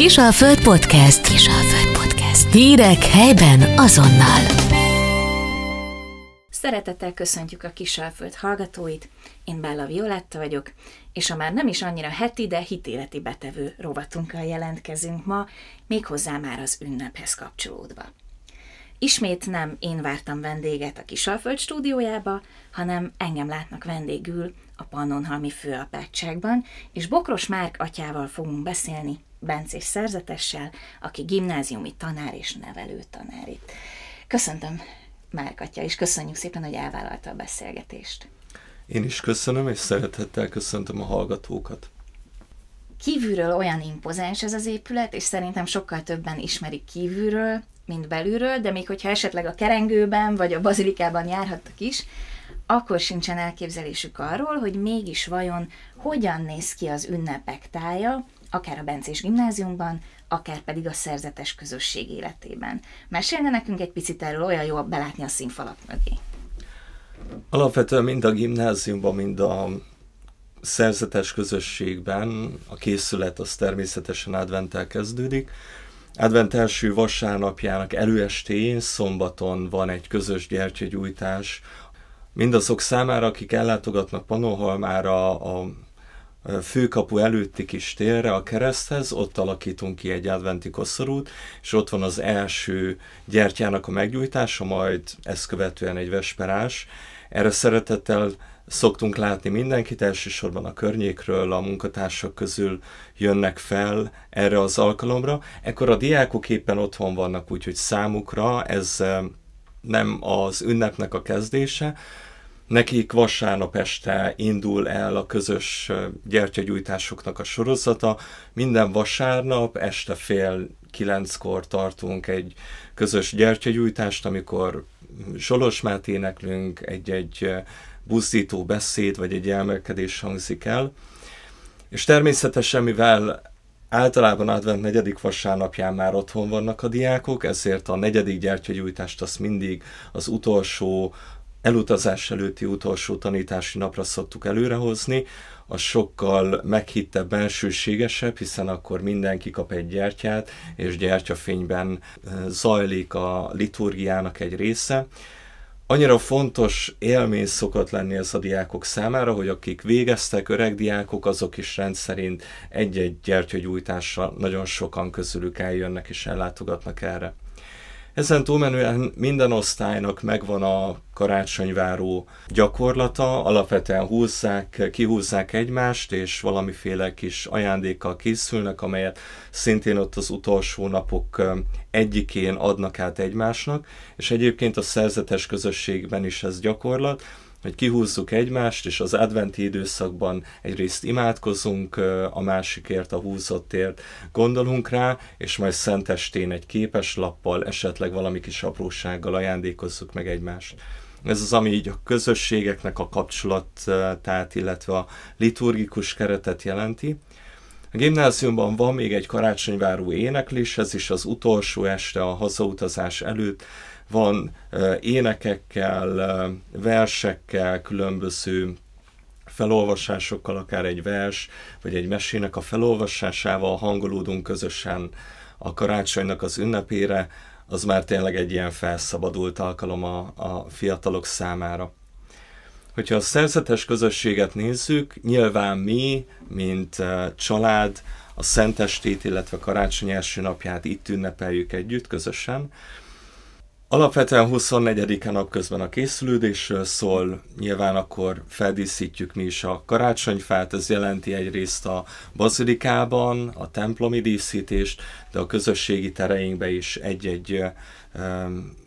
Kisalföld Podcast. Kisalföld Podcast. Hírek helyben azonnal. Szeretettel köszöntjük a Kisalföld hallgatóit. Én Bella Violetta vagyok, és a már nem is annyira heti, de hitéleti betevő rovatunkkal jelentkezünk ma, méghozzá már az ünnephez kapcsolódva. Ismét nem én vártam vendéget a Kisalföld stúdiójába, hanem engem látnak vendégül a Pannonhalmi főapátságban, és Bokros Márk atyával fogunk beszélni, Bencés szerzetessel, aki gimnáziumi tanár és nevelő tanár itt. Köszöntöm Márk atya, és köszönjük szépen, hogy elvállalta a beszélgetést. Én is köszönöm, és szeretettel köszöntöm a hallgatókat. Kívülről olyan impozáns ez az épület, és szerintem sokkal többen ismerik kívülről, mint belülről, de még hogyha esetleg a kerengőben vagy a bazilikában járhattak is, akkor sincsen elképzelésük arról, hogy mégis vajon hogyan néz ki az ünnepek tája, akár a Bencés gimnáziumban, akár pedig a szerzetes közösség életében. Mesélne nekünk egy picit erről, olyan jó belátni a színfalak mögé. Alapvetően mind a gimnáziumban, mind a szerzetes közösségben a készület az természetesen adventtel kezdődik. Advent első vasárnapjának előestéjén, szombaton van egy közös gyertyagyújtás. Mindazok számára, akik ellátogatnak Panoholmára a főkapu előtti kis térre, a kereszthez, ott alakítunk ki egy adventi koszorút, és ott van az első gyertyának a meggyújtása, majd ezt követően egy vesperás. Erre szeretettel szoktunk látni mindenkit, elsősorban a környékről, a munkatársak közül jönnek fel erre az alkalomra. Ekkor a diákok éppen otthon vannak, úgyhogy számukra ez nem az ünnepnek a kezdése, Nekik vasárnap este indul el a közös gyertyagyújtásoknak a sorozata. Minden vasárnap este fél kilenckor tartunk egy közös gyertyagyújtást, amikor Zsolosmát éneklünk, egy-egy buzdító beszéd, vagy egy elmerkedés hangzik el. És természetesen, mivel Általában advent negyedik vasárnapján már otthon vannak a diákok, ezért a negyedik gyertyagyújtást azt mindig az utolsó elutazás előtti utolsó tanítási napra szoktuk előrehozni, az sokkal meghittebb, bensőségesebb, hiszen akkor mindenki kap egy gyertyát, és gyertyafényben zajlik a liturgiának egy része. Annyira fontos élmény szokott lenni ez a diákok számára, hogy akik végeztek, öreg diákok, azok is rendszerint egy-egy gyertyagyújtásra nagyon sokan közülük eljönnek és ellátogatnak erre. Ezen túlmenően minden osztálynak megvan a karácsonyváró gyakorlata, alapvetően húzzák, kihúzzák egymást, és valamiféle kis ajándékkal készülnek, amelyet szintén ott az utolsó napok egyikén adnak át egymásnak, és egyébként a szerzetes közösségben is ez gyakorlat, hogy kihúzzuk egymást, és az adventi időszakban egyrészt imádkozunk a másikért, a húzottért, gondolunk rá, és majd szentestén egy képes lappal, esetleg valami kis aprósággal ajándékozzuk meg egymást. Ez az, ami így a közösségeknek a kapcsolatát, illetve a liturgikus keretet jelenti. A gimnáziumban van még egy karácsonyváró éneklés, ez is az utolsó este a hazautazás előtt van énekekkel, versekkel, különböző felolvasásokkal, akár egy vers, vagy egy mesének a felolvasásával hangolódunk közösen a karácsonynak az ünnepére, az már tényleg egy ilyen felszabadult alkalom a, a fiatalok számára. Hogyha a szerzetes közösséget nézzük, nyilván mi, mint család, a Szentestét, illetve karácsony első napját itt ünnepeljük együtt, közösen, Alapvetően 24-en napközben a készülődésről szól, nyilván akkor feldíszítjük mi is a karácsonyfát, ez jelenti egyrészt a bazilikában a templomi díszítést, de a közösségi tereinkbe is egy-egy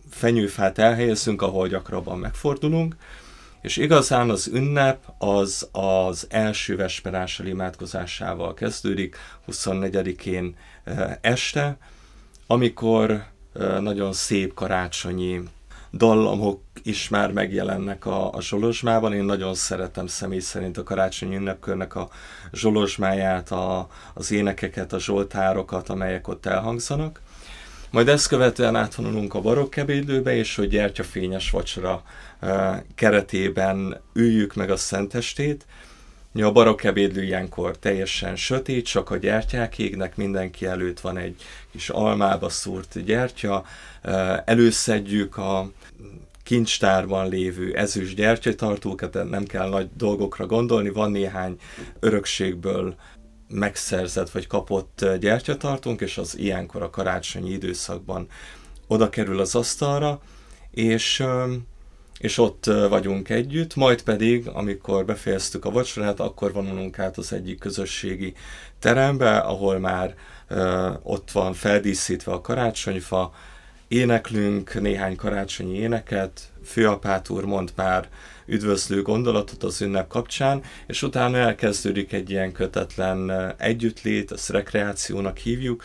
fenyőfát elhelyezünk, ahol gyakrabban megfordulunk, és igazán az ünnep az az első vesperással imádkozásával kezdődik, 24-én este, amikor nagyon szép karácsonyi dallamok is már megjelennek a, a Zsolozsmában. Én nagyon szeretem személy szerint a karácsonyi ünnepkörnek a Zsolozsmáját, a, az énekeket, a zsoltárokat, amelyek ott elhangzanak. Majd ezt követően átvonulunk a barokk ebédlőbe, és hogy gyertyafényes vacsora keretében üljük meg a szentestét, A barokk ebédlő ilyenkor teljesen sötét, csak a gyertyák égnek, mindenki előtt van egy kis almába szúrt gyertya, előszedjük a kincstárban lévő ezüst gyertyatartókat, nem kell nagy dolgokra gondolni, van néhány örökségből megszerzett vagy kapott gyertyatartónk, és az ilyenkor a karácsonyi időszakban oda kerül az asztalra, és, és ott vagyunk együtt, majd pedig, amikor befejeztük a vacsorát, akkor vonulunk át az egyik közösségi terembe, ahol már ott van feldíszítve a karácsonyfa, éneklünk néhány karácsonyi éneket, főapát úr mond már üdvözlő gondolatot az ünnep kapcsán, és utána elkezdődik egy ilyen kötetlen együttlét, ezt rekreációnak hívjuk,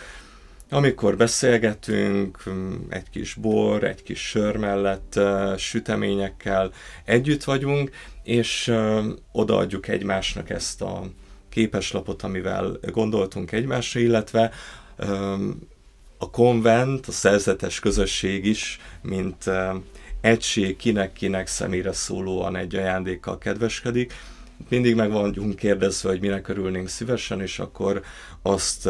amikor beszélgetünk, egy kis bor, egy kis sör mellett, süteményekkel együtt vagyunk, és odaadjuk egymásnak ezt a képeslapot, amivel gondoltunk egymásra, illetve a konvent, a szerzetes közösség is, mint egység kinek-kinek személyre szólóan egy ajándékkal kedveskedik. Mindig meg vagyunk kérdezve, hogy minek örülnénk szívesen, és akkor azt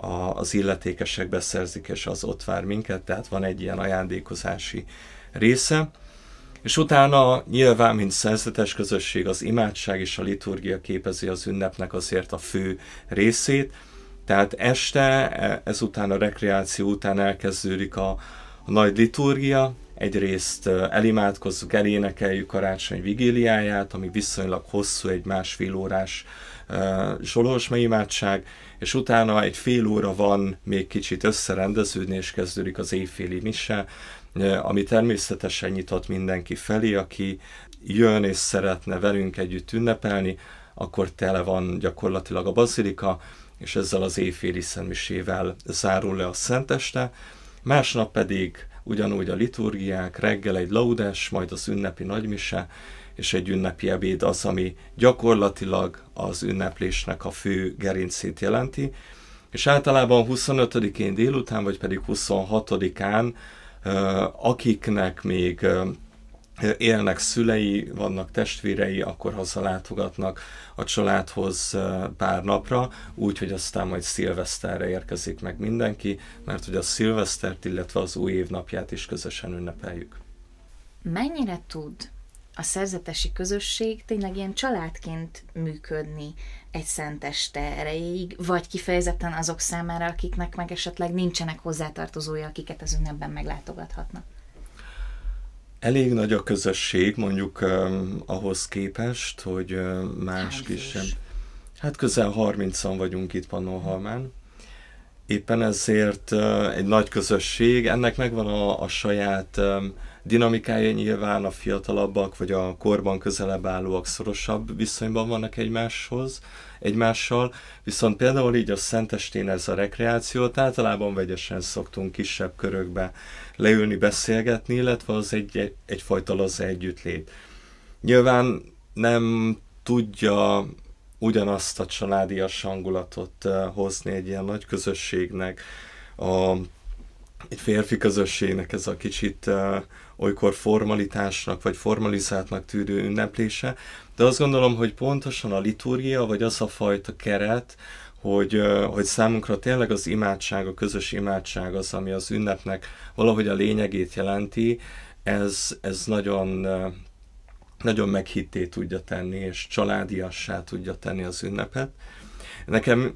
a, az illetékesek beszerzik, és az ott vár minket, tehát van egy ilyen ajándékozási része. És utána nyilván, mint szerzetes közösség, az imádság és a liturgia képezi az ünnepnek azért a fő részét, tehát este, e, ezután a rekreáció után elkezdődik a, a nagy liturgia, egyrészt elimádkozzuk, elénekeljük karácsony vigíliáját, ami viszonylag hosszú, egy másfél órás uh, imádság, és utána egy fél óra van még kicsit összerendeződni, és kezdődik az éjféli mise, ami természetesen nyitott mindenki felé, aki jön és szeretne velünk együtt ünnepelni, akkor tele van gyakorlatilag a bazilika, és ezzel az éjféli szentmisével zárul le a szenteste, másnap pedig ugyanúgy a liturgiák, reggel egy laudás, majd az ünnepi nagymise, és egy ünnepi ebéd az, ami gyakorlatilag az ünneplésnek a fő gerincét jelenti, és általában 25-én délután, vagy pedig 26-án, akiknek még élnek szülei, vannak testvérei, akkor hazalátogatnak a családhoz pár napra, úgyhogy aztán majd szilveszterre érkezik meg mindenki, mert hogy a szilvesztert, illetve az új évnapját is közösen ünnepeljük. Mennyire tud a szerzetesi közösség tényleg ilyen családként működni egy szenteste erejéig, vagy kifejezetten azok számára, akiknek meg esetleg nincsenek hozzátartozója, akiket az ünnepben meglátogathatnak? Elég nagy a közösség, mondjuk um, ahhoz képest, hogy uh, más kisebb. Hát közel 30-an vagyunk itt Pannonhalmán. Éppen ezért uh, egy nagy közösség, ennek megvan a, a saját um, dinamikája nyilván a fiatalabbak, vagy a korban közelebb állóak szorosabb viszonyban vannak egymáshoz, egymással, viszont például így a Szentestén ez a rekreációt általában vegyesen szoktunk kisebb körökbe leülni, beszélgetni, illetve az egy, egy, egyfajta laza együttlét. Nyilván nem tudja ugyanazt a családias hangulatot hozni egy ilyen nagy közösségnek, a, egy férfi közösségnek ez a kicsit olykor formalitásnak vagy formalizáltnak tűrő ünneplése, de azt gondolom, hogy pontosan a liturgia, vagy az a fajta keret, hogy, hogy számunkra tényleg az imádság, a közös imádság az, ami az ünnepnek valahogy a lényegét jelenti, ez, ez nagyon, nagyon meghitté tudja tenni, és családiassá tudja tenni az ünnepet. Nekem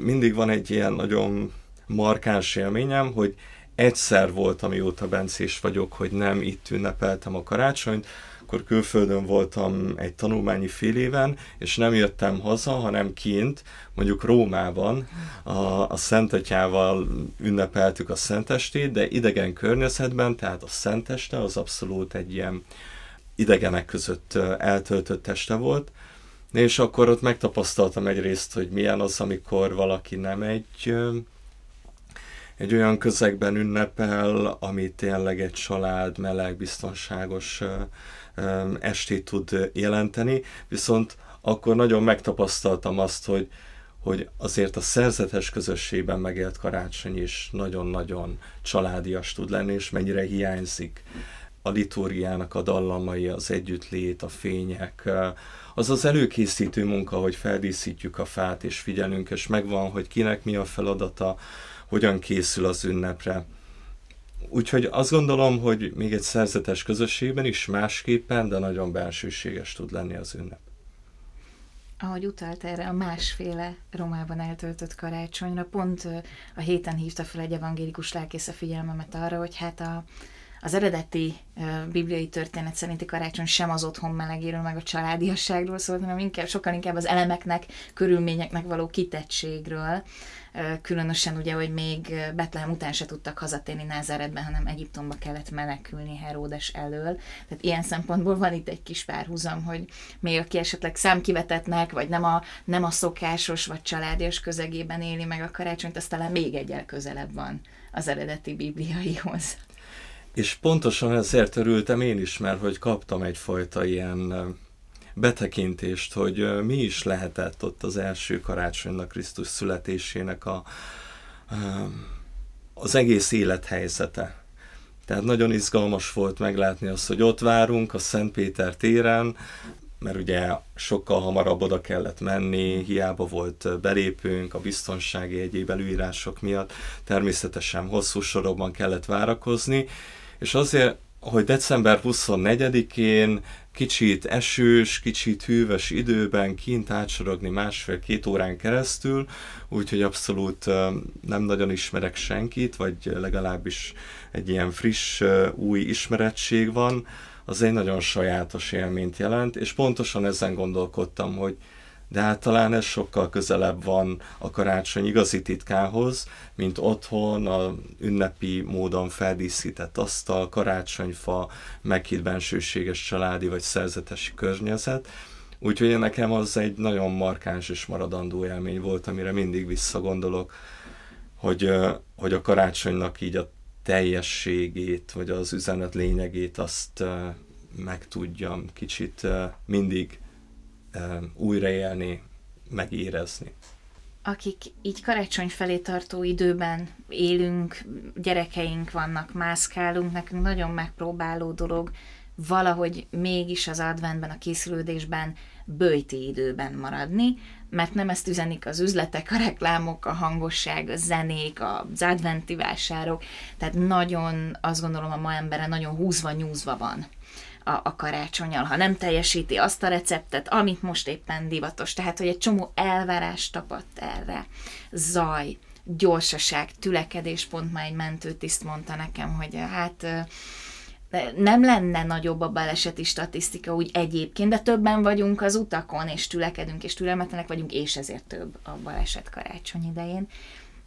mindig van egy ilyen nagyon markáns élményem, hogy egyszer volt, amióta bencés vagyok, hogy nem itt ünnepeltem a karácsonyt, akkor külföldön voltam egy tanulmányi fél éven, és nem jöttem haza, hanem kint, mondjuk Rómában. A, a Szentatyával ünnepeltük a Szentestét, de idegen környezetben, tehát a Szenteste az abszolút egy ilyen idegenek között eltöltött este volt, és akkor ott megtapasztaltam egyrészt, hogy milyen az, amikor valaki nem egy egy olyan közegben ünnepel, ami tényleg egy család, meleg, biztonságos estét tud jelenteni, viszont akkor nagyon megtapasztaltam azt, hogy, hogy azért a szerzetes közösségben megélt karácsony is nagyon-nagyon családias tud lenni, és mennyire hiányzik. A liturgiának a dallamai, az együttlét, a fények, az az előkészítő munka, hogy feldíszítjük a fát, és figyelünk, és megvan, hogy kinek mi a feladata, hogyan készül az ünnepre. Úgyhogy azt gondolom, hogy még egy szerzetes közösségben is másképpen, de nagyon belsőséges tud lenni az ünnep. Ahogy utalt erre a másféle Romában eltöltött karácsonyra, pont a héten hívta fel egy evangélikus lelkész a figyelmemet arra, hogy hát a, az eredeti bibliai történet szerinti karácsony sem az otthon melegéről, meg a családiasságról szólt, hanem inkább, sokkal inkább az elemeknek, körülményeknek való kitettségről. Különösen ugye, hogy még Betlehem után se tudtak hazatérni Názáretben, hanem Egyiptomba kellett menekülni Heródes elől. Tehát ilyen szempontból van itt egy kis párhuzam, hogy még aki esetleg számkivetetnek, vagy nem a, nem a szokásos, vagy családias közegében éli meg a karácsonyt, az talán még egyel közelebb van az eredeti bibliaihoz. És pontosan ezért örültem én is, mert hogy kaptam egyfajta ilyen betekintést, hogy mi is lehetett ott az első karácsonynak, Krisztus születésének a, az egész élethelyzete. Tehát nagyon izgalmas volt meglátni azt, hogy ott várunk a Szent Péter téren, mert ugye sokkal hamarabb oda kellett menni, hiába volt belépőnk a biztonsági egyéb előírások miatt, természetesen hosszú sorokban kellett várakozni, és azért, hogy december 24-én kicsit esős, kicsit hűvös időben kint átsorogni másfél-két órán keresztül, úgyhogy abszolút nem nagyon ismerek senkit, vagy legalábbis egy ilyen friss, új ismerettség van, az egy nagyon sajátos élményt jelent, és pontosan ezen gondolkodtam, hogy de hát talán ez sokkal közelebb van a karácsony igazi titkához, mint otthon a ünnepi módon feldíszített asztal, karácsonyfa, meghitt bensőséges családi vagy szerzetesi környezet. Úgyhogy nekem az egy nagyon markáns és maradandó élmény volt, amire mindig visszagondolok, hogy, hogy a karácsonynak így a teljességét, vagy az üzenet lényegét azt meg tudjam kicsit mindig újraélni, megérezni. Akik így karácsony felé tartó időben élünk, gyerekeink vannak, mászkálunk, nekünk nagyon megpróbáló dolog valahogy mégis az adventben, a készülődésben bőjti időben maradni, mert nem ezt üzenik az üzletek, a reklámok, a hangosság, a zenék, az adventi vásárok, tehát nagyon, azt gondolom a ma embere nagyon húzva, nyúzva van a, a karácsonyal, ha nem teljesíti azt a receptet, amit most éppen divatos. Tehát, hogy egy csomó elvárás tapadt erre. Zaj, gyorsaság, tülekedés, pont már egy mentőtiszt mondta nekem, hogy hát nem lenne nagyobb a baleseti statisztika úgy egyébként, de többen vagyunk az utakon, és tülekedünk, és türelmetlenek vagyunk, és ezért több a baleset karácsony idején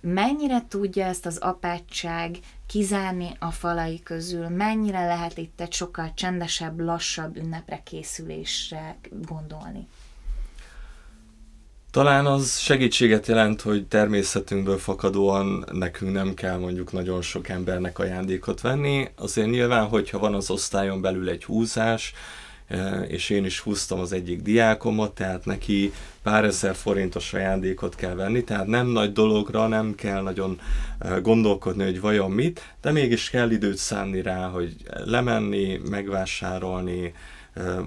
mennyire tudja ezt az apátság kizárni a falai közül, mennyire lehet itt egy sokkal csendesebb, lassabb ünnepre készülésre gondolni? Talán az segítséget jelent, hogy természetünkből fakadóan nekünk nem kell mondjuk nagyon sok embernek ajándékot venni. Azért nyilván, hogyha van az osztályon belül egy húzás, és én is húztam az egyik diákomat, tehát neki pár ezer forintos ajándékot kell venni, tehát nem nagy dologra, nem kell nagyon gondolkodni, hogy vajon mit, de mégis kell időt szánni rá, hogy lemenni, megvásárolni,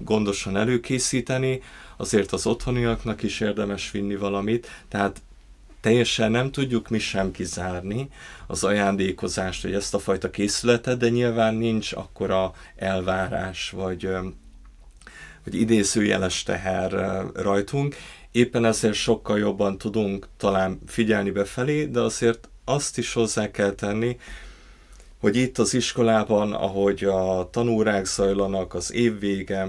gondosan előkészíteni, azért az otthoniaknak is érdemes vinni valamit, tehát teljesen nem tudjuk mi sem kizárni az ajándékozást, hogy ezt a fajta készületet, de nyilván nincs akkora elvárás, vagy hogy idézőjeles teher rajtunk. Éppen ezért sokkal jobban tudunk talán figyelni befelé, de azért azt is hozzá kell tenni, hogy itt az iskolában, ahogy a tanórák zajlanak, az év vége,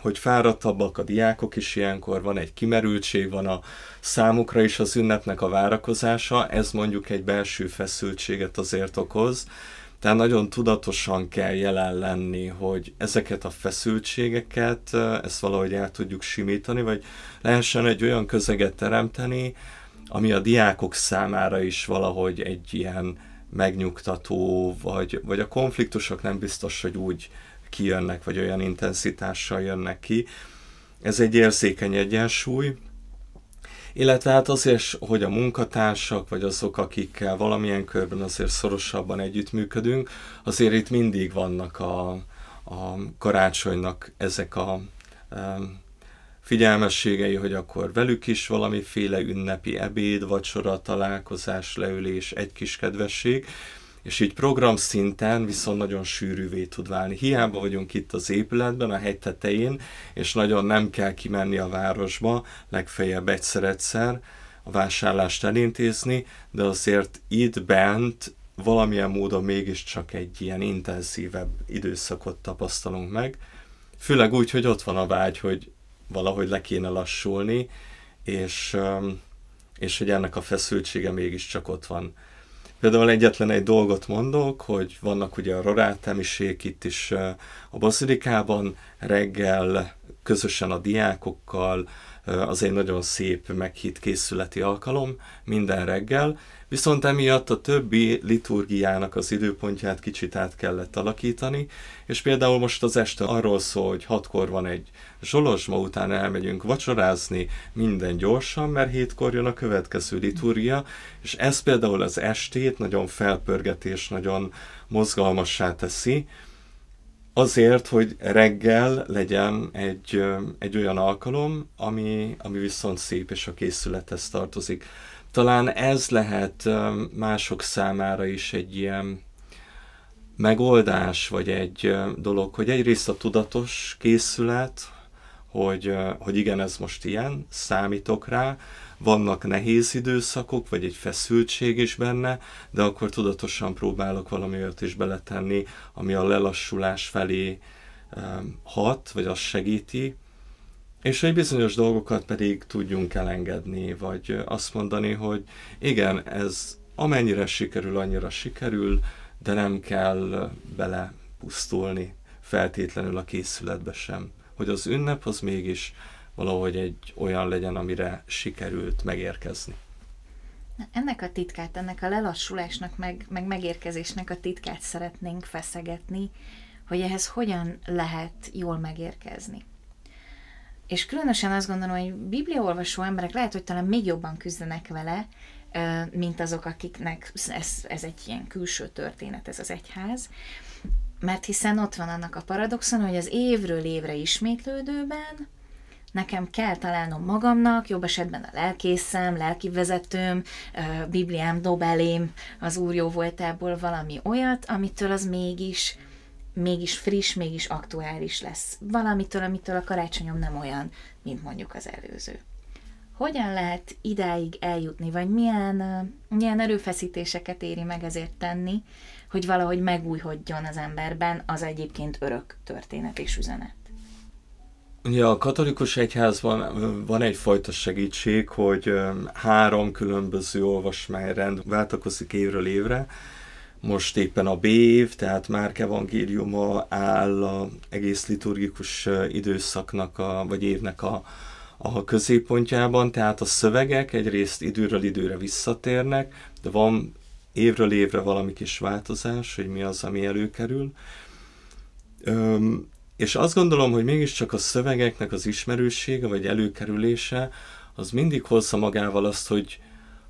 hogy fáradtabbak a diákok is ilyenkor, van egy kimerültség, van a számukra is az ünnepnek a várakozása, ez mondjuk egy belső feszültséget azért okoz, tehát nagyon tudatosan kell jelen lenni, hogy ezeket a feszültségeket, ezt valahogy el tudjuk simítani, vagy lehessen egy olyan közeget teremteni, ami a diákok számára is valahogy egy ilyen megnyugtató, vagy, vagy a konfliktusok nem biztos, hogy úgy kijönnek, vagy olyan intenzitással jönnek ki. Ez egy érzékeny egyensúly, illetve hát azért, hogy a munkatársak, vagy azok, akikkel valamilyen körben azért szorosabban együttműködünk, azért itt mindig vannak a, a karácsonynak ezek a figyelmességei, hogy akkor velük is valamiféle ünnepi ebéd, vacsora, találkozás, leülés, egy kis kedvesség, és így program szinten viszont nagyon sűrűvé tud válni. Hiába vagyunk itt az épületben, a hegy tetején, és nagyon nem kell kimenni a városba, legfeljebb egyszer-egyszer a vásárlást elintézni, de azért itt bent valamilyen módon mégiscsak egy ilyen intenzívebb időszakot tapasztalunk meg, főleg úgy, hogy ott van a vágy, hogy valahogy le kéne lassulni, és, és hogy ennek a feszültsége mégiscsak ott van. Például egyetlen egy dolgot mondok, hogy vannak ugye a rorátemisék itt is a bazilikában, reggel közösen a diákokkal, az egy nagyon szép meghitt készületi alkalom minden reggel, viszont emiatt a többi liturgiának az időpontját kicsit át kellett alakítani, és például most az este arról szól, hogy hatkor van egy zsolozsma, után elmegyünk vacsorázni, minden gyorsan, mert hétkor jön a következő liturgia, és ez például az estét nagyon felpörgetés, nagyon mozgalmassá teszi, azért, hogy reggel legyen egy, egy olyan alkalom, ami, ami viszont szép és a készülethez tartozik. Talán ez lehet mások számára is egy ilyen megoldás, vagy egy dolog, hogy egyrészt a tudatos készület, hogy, hogy igen, ez most ilyen, számítok rá, vannak nehéz időszakok, vagy egy feszültség is benne, de akkor tudatosan próbálok valami olyat is beletenni, ami a lelassulás felé hat, vagy azt segíti, és egy bizonyos dolgokat pedig tudjunk elengedni, vagy azt mondani, hogy igen, ez amennyire sikerül, annyira sikerül, de nem kell bele pusztulni feltétlenül a készületbe sem. Hogy az ünnep az mégis valahogy egy olyan legyen, amire sikerült megérkezni. Ennek a titkát, ennek a lelassulásnak, meg, meg megérkezésnek a titkát szeretnénk feszegetni, hogy ehhez hogyan lehet jól megérkezni. És különösen azt gondolom, hogy bibliaolvasó emberek lehet, hogy talán még jobban küzdenek vele, mint azok, akiknek ez, ez egy ilyen külső történet, ez az egyház. Mert hiszen ott van annak a paradoxon, hogy az évről évre ismétlődőben nekem kell találnom magamnak, jobb esetben a lelkészem, lelki vezetőm, Bibliám dob elém az Úr jó voltából valami olyat, amitől az mégis mégis friss, mégis aktuális lesz. Valamitől, amitől a karácsonyom nem olyan, mint mondjuk az előző. Hogyan lehet idáig eljutni, vagy milyen, milyen erőfeszítéseket éri meg ezért tenni, hogy valahogy megújhodjon az emberben az egyébként örök történet és üzenet? Ugye a katolikus egyházban van egyfajta segítség, hogy három különböző olvasmányrend váltakozik évről évre. Most éppen a B év, tehát Márk evangéliuma áll a egész liturgikus időszaknak, a, vagy évnek a, a középpontjában, tehát a szövegek egyrészt időről időre visszatérnek, de van évről évre valami kis változás, hogy mi az, ami előkerül. És azt gondolom, hogy mégiscsak a szövegeknek az ismerősége vagy előkerülése az mindig hozza magával azt, hogy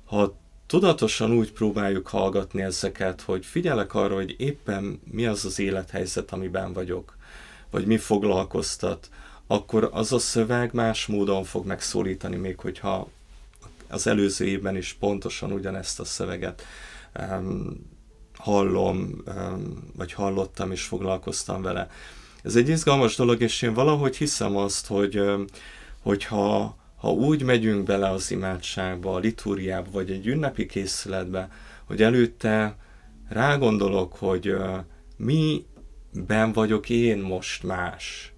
ha tudatosan úgy próbáljuk hallgatni ezeket, hogy figyelek arra, hogy éppen mi az az élethelyzet, amiben vagyok, vagy mi foglalkoztat, akkor az a szöveg más módon fog megszólítani, még hogyha az előző évben is pontosan ugyanezt a szöveget hallom, vagy hallottam és foglalkoztam vele. Ez egy izgalmas dolog, és én valahogy hiszem azt, hogy hogyha ha úgy megyünk bele az imádságba, a liturgiába, vagy egy ünnepi készületbe, hogy előtte rágondolok, hogy mi ben vagyok én most más.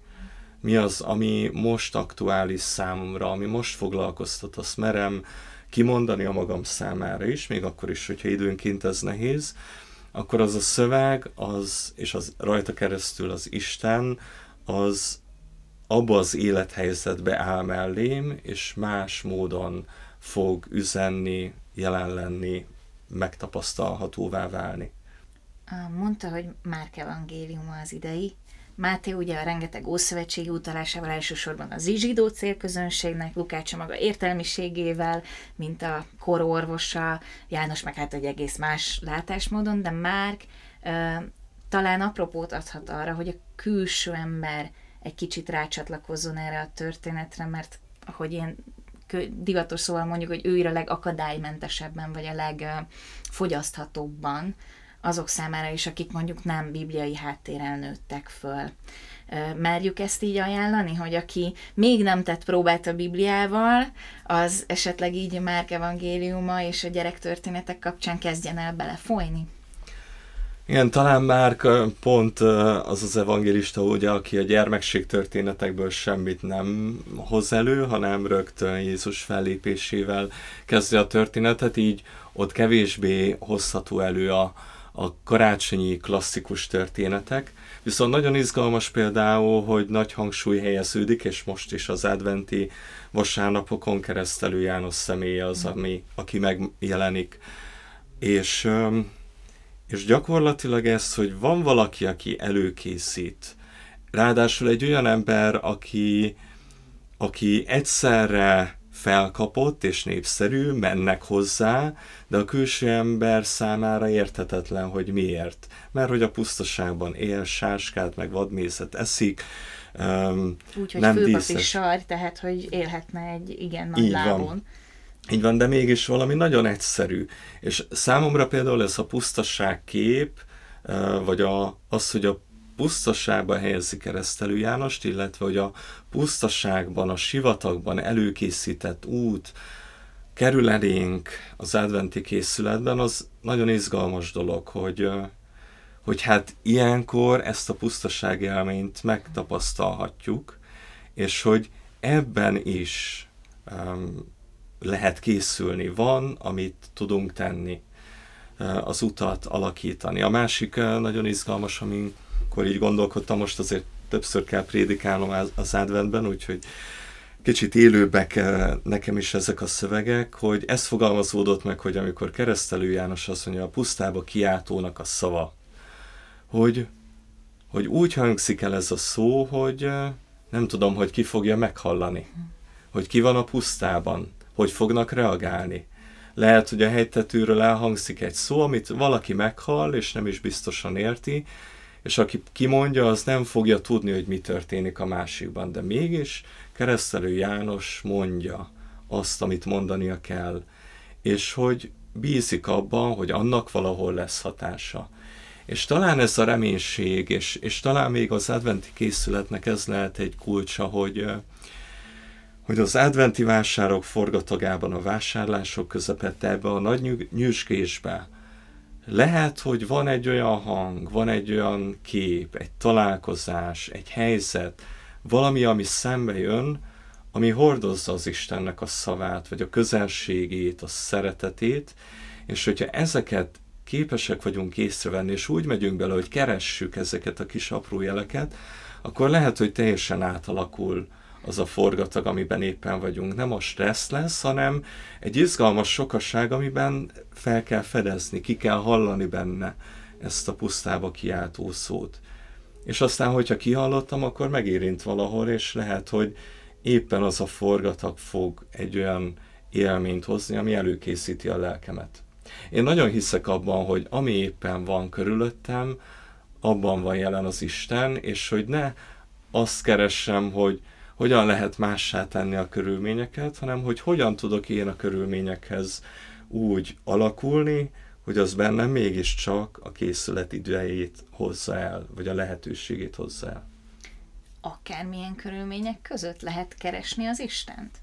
Mi az, ami most aktuális számomra, ami most foglalkoztat, azt merem kimondani a magam számára is, még akkor is, hogyha időnként ez nehéz, akkor az a szöveg, az, és az rajta keresztül az Isten, az abba az élethelyzetbe áll mellém, és más módon fog üzenni, jelen lenni, megtapasztalhatóvá válni. Mondta, hogy Márk evangéliuma az idei. Máté ugye a rengeteg ószövetségi utalásával elsősorban az zsidó célközönségnek, Lukács maga értelmiségével, mint a kororvosa, János meg hát egy egész más látásmódon, de Márk talán apropót adhat arra, hogy a külső ember egy kicsit rácsatlakozzon erre a történetre, mert ahogy én divatos szóval mondjuk, hogy ő a legakadálymentesebben, vagy a legfogyaszthatóbban azok számára is, akik mondjuk nem bibliai háttérrel nőttek föl. Merjük ezt így ajánlani, hogy aki még nem tett próbát a Bibliával, az esetleg így Márk evangéliuma és a gyerektörténetek kapcsán kezdjen el belefolyni? Igen, talán már pont az az evangélista, ugye, aki a gyermekség történetekből semmit nem hoz elő, hanem rögtön Jézus fellépésével kezdi a történetet, így ott kevésbé hozható elő a, a karácsonyi klasszikus történetek. Viszont nagyon izgalmas például, hogy nagy hangsúly helyeződik, és most is az adventi vasárnapokon keresztelő János személye az, ami, aki megjelenik. És és gyakorlatilag ez, hogy van valaki, aki előkészít, ráadásul egy olyan ember, aki, aki egyszerre felkapott és népszerű, mennek hozzá, de a külső ember számára érthetetlen, hogy miért. Mert hogy a pusztaságban él, sáskát, meg vadmészet eszik, um, Úgy, hogy nem főpapi sar, tehát hogy élhetne egy igen nagy Így lábon. Van. Így van, de mégis valami nagyon egyszerű. És számomra például ez a pusztasság kép, vagy a, az, hogy a pusztaságban helyezi keresztelő Jánost, illetve hogy a pusztaságban, a sivatagban előkészített út kerül elénk az adventi készületben, az nagyon izgalmas dolog, hogy, hogy hát ilyenkor ezt a pusztaság élményt megtapasztalhatjuk, és hogy ebben is um, lehet készülni, van, amit tudunk tenni, az utat alakítani. A másik nagyon izgalmas, amikor így gondolkodtam, most azért többször kell prédikálnom az adventben, úgyhogy kicsit élőbbek nekem is ezek a szövegek, hogy ez fogalmazódott meg, hogy amikor keresztelő János azt mondja, a pusztába kiáltónak a szava, hogy, hogy úgy hangzik el ez a szó, hogy nem tudom, hogy ki fogja meghallani, hogy ki van a pusztában, hogy fognak reagálni. Lehet, hogy a hegytetőről elhangzik egy szó, amit valaki meghall, és nem is biztosan érti, és aki kimondja, az nem fogja tudni, hogy mi történik a másikban, de mégis keresztelő János mondja azt, amit mondania kell, és hogy bízik abban, hogy annak valahol lesz hatása. És talán ez a reménység, és, és talán még az adventi készületnek ez lehet egy kulcsa, hogy, hogy az adventi vásárok forgatagában, a vásárlások közepette ebbe a nagy nyűskésbe lehet, hogy van egy olyan hang, van egy olyan kép, egy találkozás, egy helyzet, valami, ami szembe jön, ami hordozza az Istennek a szavát, vagy a közelségét, a szeretetét, és hogyha ezeket képesek vagyunk észrevenni, és úgy megyünk bele, hogy keressük ezeket a kis apró jeleket, akkor lehet, hogy teljesen átalakul az a forgatag, amiben éppen vagyunk. Nem a stressz lesz, hanem egy izgalmas sokasság, amiben fel kell fedezni, ki kell hallani benne ezt a pusztába kiáltó szót. És aztán, hogyha kihallottam, akkor megérint valahol, és lehet, hogy éppen az a forgatag fog egy olyan élményt hozni, ami előkészíti a lelkemet. Én nagyon hiszek abban, hogy ami éppen van körülöttem, abban van jelen az Isten, és hogy ne azt keressem, hogy hogyan lehet mássá tenni a körülményeket, hanem hogy hogyan tudok én a körülményekhez úgy alakulni, hogy az bennem mégiscsak a készület idejét hozza el, vagy a lehetőségét hozza el. Akármilyen körülmények között lehet keresni az Istent?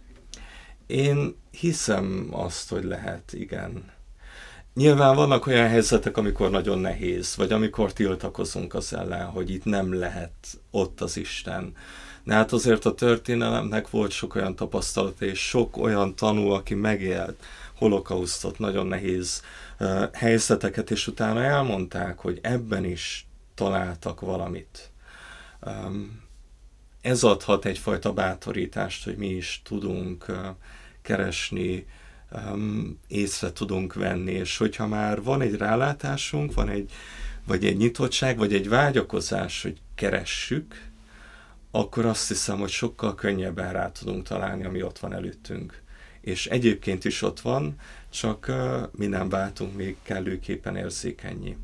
Én hiszem azt, hogy lehet, igen. Nyilván vannak olyan helyzetek, amikor nagyon nehéz, vagy amikor tiltakozunk az ellen, hogy itt nem lehet ott az Isten de hát azért a történelemnek volt sok olyan tapasztalat, és sok olyan tanú, aki megélt holokausztot, nagyon nehéz uh, helyzeteket, és utána elmondták, hogy ebben is találtak valamit. Um, ez adhat egyfajta bátorítást, hogy mi is tudunk uh, keresni, um, észre tudunk venni, és hogyha már van egy rálátásunk, van egy, vagy egy nyitottság, vagy egy vágyakozás, hogy keressük, akkor azt hiszem, hogy sokkal könnyebben rá tudunk találni, ami ott van előttünk. És egyébként is ott van, csak mi nem váltunk még kellőképpen érzékenyé.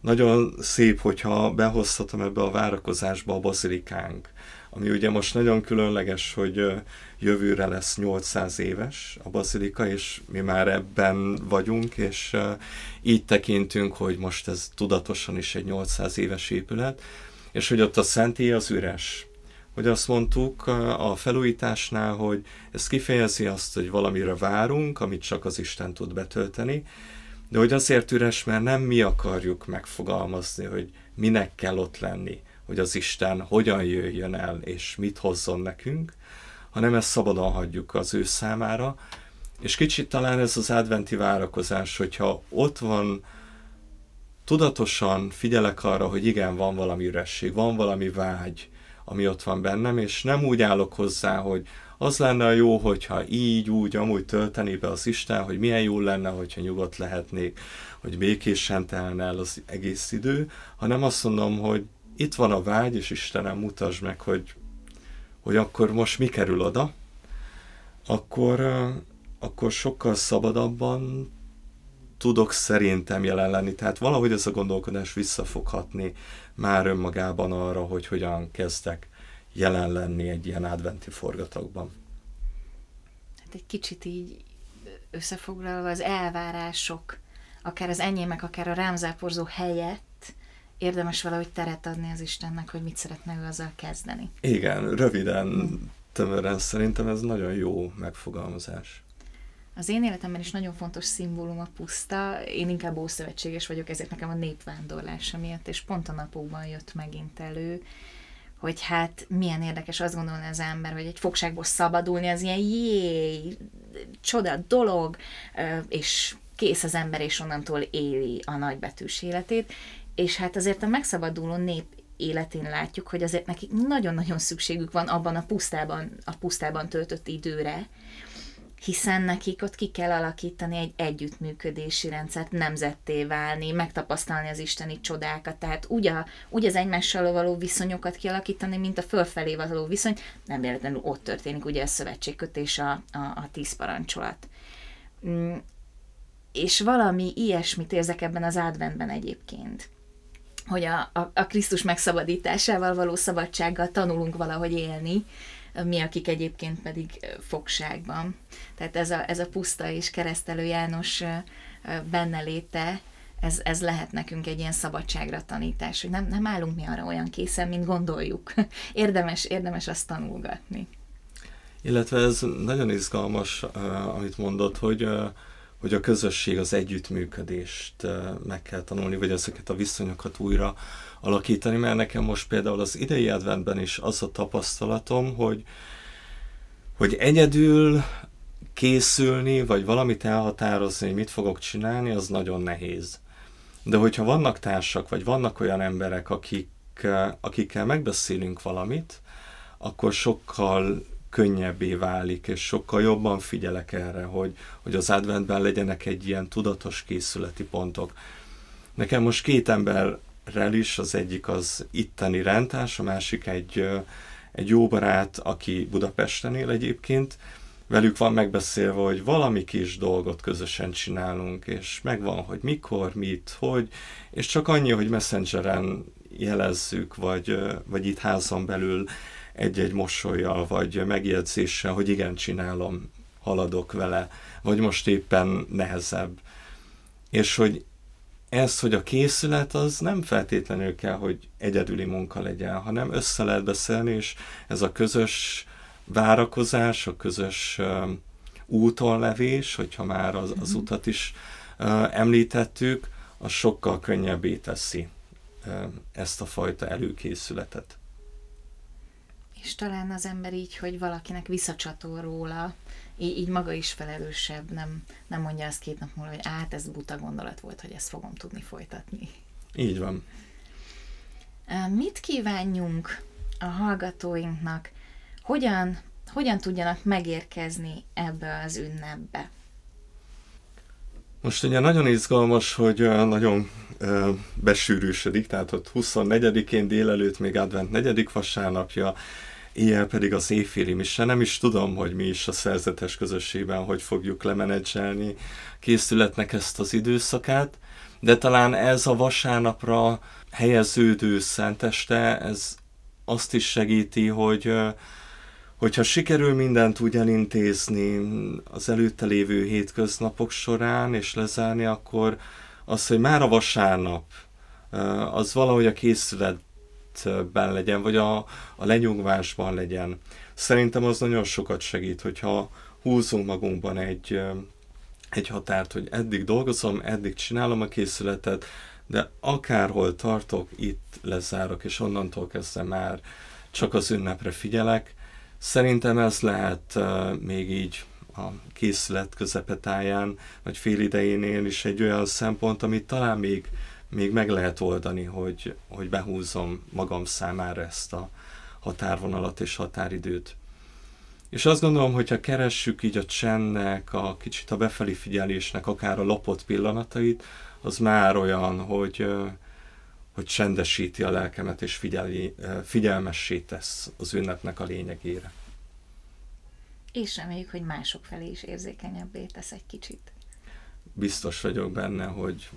nagyon szép, hogyha behozhatom ebbe a várakozásba a bazilikánk, ami ugye most nagyon különleges, hogy jövőre lesz 800 éves a bazilika, és mi már ebben vagyunk, és így tekintünk, hogy most ez tudatosan is egy 800 éves épület, és hogy ott a szentély az üres. Hogy azt mondtuk a felújításnál, hogy ez kifejezi azt, hogy valamire várunk, amit csak az Isten tud betölteni, de hogy azért üres, mert nem mi akarjuk megfogalmazni, hogy minek kell ott lenni, hogy az Isten hogyan jöjjön el, és mit hozzon nekünk, hanem ezt szabadon hagyjuk az ő számára, és kicsit talán ez az adventi várakozás, hogyha ott van, tudatosan figyelek arra, hogy igen, van valami üresség, van valami vágy, ami ott van bennem, és nem úgy állok hozzá, hogy az lenne a jó, hogyha így, úgy, amúgy tölteni be az Isten, hogy milyen jó lenne, hogyha nyugodt lehetnék, hogy békésen telne el az egész idő, hanem azt mondom, hogy itt van a vágy, és Istenem, mutasd meg, hogy, hogy akkor most mi kerül oda, akkor, akkor sokkal szabadabban tudok szerintem jelen lenni. Tehát valahogy ez a gondolkodás visszafoghatni már önmagában arra, hogy hogyan kezdek jelen lenni egy ilyen adventi forgatagban. Hát egy kicsit így összefoglalva az elvárások, akár az enyémek, akár a rámzáporzó helyett érdemes valahogy teret adni az Istennek, hogy mit szeretne ő azzal kezdeni. Igen, röviden, tömören szerintem ez nagyon jó megfogalmazás. Az én életemben is nagyon fontos szimbólum a puszta. Én inkább ószövetséges vagyok, ezért nekem a népvándorlása miatt, és pont a napokban jött megint elő, hogy hát milyen érdekes azt gondolni az ember, hogy egy fogságból szabadulni, az ilyen jé, csoda dolog, és kész az ember, és onnantól éli a nagybetűs életét. És hát azért a megszabaduló nép életén látjuk, hogy azért nekik nagyon-nagyon szükségük van abban a pusztában, a pusztában töltött időre, hiszen nekik ott ki kell alakítani egy együttműködési rendszert, nemzetté válni, megtapasztalni az isteni csodákat, tehát úgy, a, úgy az egymással való viszonyokat kialakítani, mint a fölfelé való viszony, nem véletlenül ott történik ugye a szövetségkötés, a, a, a tíz parancsolat. Mm, és valami ilyesmit érzek ebben az adventben egyébként hogy a, a, a Krisztus megszabadításával való szabadsággal tanulunk valahogy élni, mi, akik egyébként pedig fogságban. Tehát ez a, ez a puszta és keresztelő János benne léte, ez, ez lehet nekünk egy ilyen szabadságra tanítás, hogy nem, nem állunk mi arra olyan készen, mint gondoljuk. Érdemes, érdemes azt tanulgatni. Illetve ez nagyon izgalmas, amit mondott, hogy hogy a közösség az együttműködést meg kell tanulni, vagy ezeket a viszonyokat újra alakítani, mert nekem most például az idei adventben is az a tapasztalatom, hogy, hogy egyedül készülni, vagy valamit elhatározni, hogy mit fogok csinálni, az nagyon nehéz. De hogyha vannak társak, vagy vannak olyan emberek, akik, akikkel megbeszélünk valamit, akkor sokkal könnyebbé válik, és sokkal jobban figyelek erre, hogy, hogy az adventben legyenek egy ilyen tudatos készületi pontok. Nekem most két emberrel is, az egyik az itteni rendtárs, a másik egy, egy jó barát, aki Budapesten él egyébként, velük van megbeszélve, hogy valami kis dolgot közösen csinálunk, és megvan, hogy mikor, mit, hogy, és csak annyi, hogy messengeren jelezzük, vagy, vagy itt házon belül egy-egy mosolyjal, vagy megjegyzéssel, hogy igen, csinálom, haladok vele, vagy most éppen nehezebb. És hogy ez, hogy a készület az nem feltétlenül kell, hogy egyedüli munka legyen, hanem össze lehet beszélni, és ez a közös várakozás, a közös uh, úton levés, hogyha már az, az mhm. utat is uh, említettük, az sokkal könnyebbé teszi uh, ezt a fajta előkészületet és talán az ember így, hogy valakinek visszacsatol róla, így, így maga is felelősebb, nem, nem mondja azt két nap múlva, hogy át, ez buta gondolat volt, hogy ezt fogom tudni folytatni. Így van. Mit kívánjunk a hallgatóinknak, hogyan, hogyan tudjanak megérkezni ebbe az ünnepbe? Most ugye nagyon izgalmas, hogy nagyon besűrűsödik, tehát ott 24-én délelőtt még advent 4. vasárnapja, Ilyen pedig az éjféli mise. Nem is tudom, hogy mi is a szerzetes közösségben, hogy fogjuk lemenedzselni készületnek ezt az időszakát, de talán ez a vasárnapra helyeződő szenteste, ez azt is segíti, hogy hogyha sikerül mindent úgy elintézni az előtte lévő hétköznapok során, és lezárni, akkor az, hogy már a vasárnap, az valahogy a készületben legyen, vagy a, a lenyugvásban legyen. Szerintem az nagyon sokat segít, hogyha húzunk magunkban egy, egy határt, hogy eddig dolgozom, eddig csinálom a készületet, de akárhol tartok, itt lezárok, és onnantól kezdve már csak az ünnepre figyelek. Szerintem ez lehet uh, még így a készület közepetáján, vagy fél idejénél is egy olyan szempont, amit talán még, még meg lehet oldani, hogy, hogy behúzom magam számára ezt a határvonalat és határidőt. És azt gondolom, hogyha keressük így a csendnek, a kicsit a befelé figyelésnek, akár a lopott pillanatait, az már olyan, hogy, hogy csendesíti a lelkemet, és figyeli, figyelmessé tesz az ünnepnek a lényegére. És reméljük, hogy mások felé is érzékenyebbé tesz egy kicsit. Biztos vagyok benne, hogy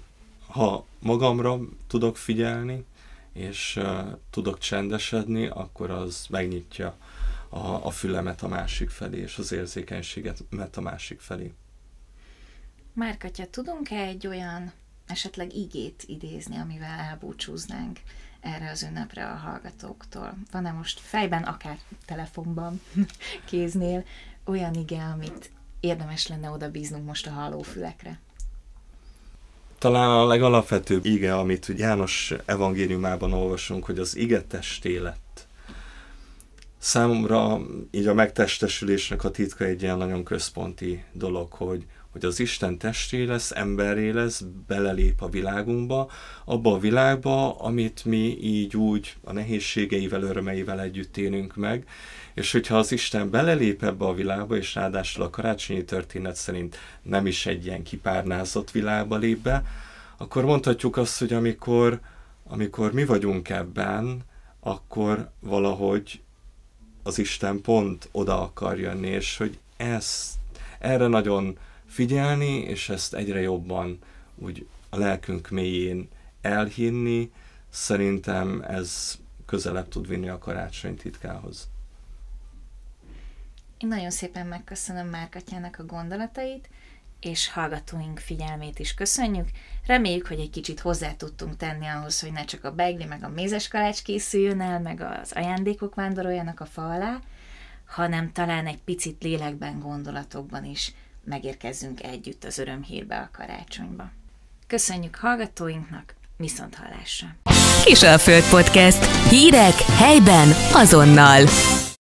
ha magamra tudok figyelni, és uh, tudok csendesedni, akkor az megnyitja a, a fülemet a másik felé, és az érzékenységet a másik felé. Márkatya, tudunk-e egy olyan esetleg igét idézni, amivel elbúcsúznánk erre az ünnepre a hallgatóktól? Van-e most fejben, akár telefonban, kéznél olyan ige, amit érdemes lenne oda bíznunk most a hallófülekre? Talán a legalapvetőbb ige, amit János evangéliumában olvasunk, hogy az ige testé lett. Számomra így a megtestesülésnek a titka egy ilyen nagyon központi dolog, hogy, hogy az Isten testé lesz, emberé lesz, belelép a világunkba, abba a világba, amit mi így úgy a nehézségeivel, örömeivel együtt élünk meg, és hogyha az Isten belelép ebbe a világba, és ráadásul a karácsonyi történet szerint nem is egy ilyen kipárnázott világba lép be, akkor mondhatjuk azt, hogy amikor, amikor mi vagyunk ebben, akkor valahogy az Isten pont oda akar jönni, és hogy ezt, erre nagyon figyelni, és ezt egyre jobban úgy a lelkünk mélyén elhinni, szerintem ez közelebb tud vinni a karácsony titkához. Én nagyon szépen megköszönöm Márkatyának a gondolatait, és hallgatóink figyelmét is köszönjük. Reméljük, hogy egy kicsit hozzá tudtunk tenni ahhoz, hogy ne csak a begli meg a mézes kalács készüljön el, meg az ajándékok vándoroljanak a fa alá, hanem talán egy picit lélekben, gondolatokban is megérkezzünk együtt az örömhírbe a karácsonyba. Köszönjük hallgatóinknak, viszont hallásra! Kisalföld Podcast. Hírek helyben azonnal.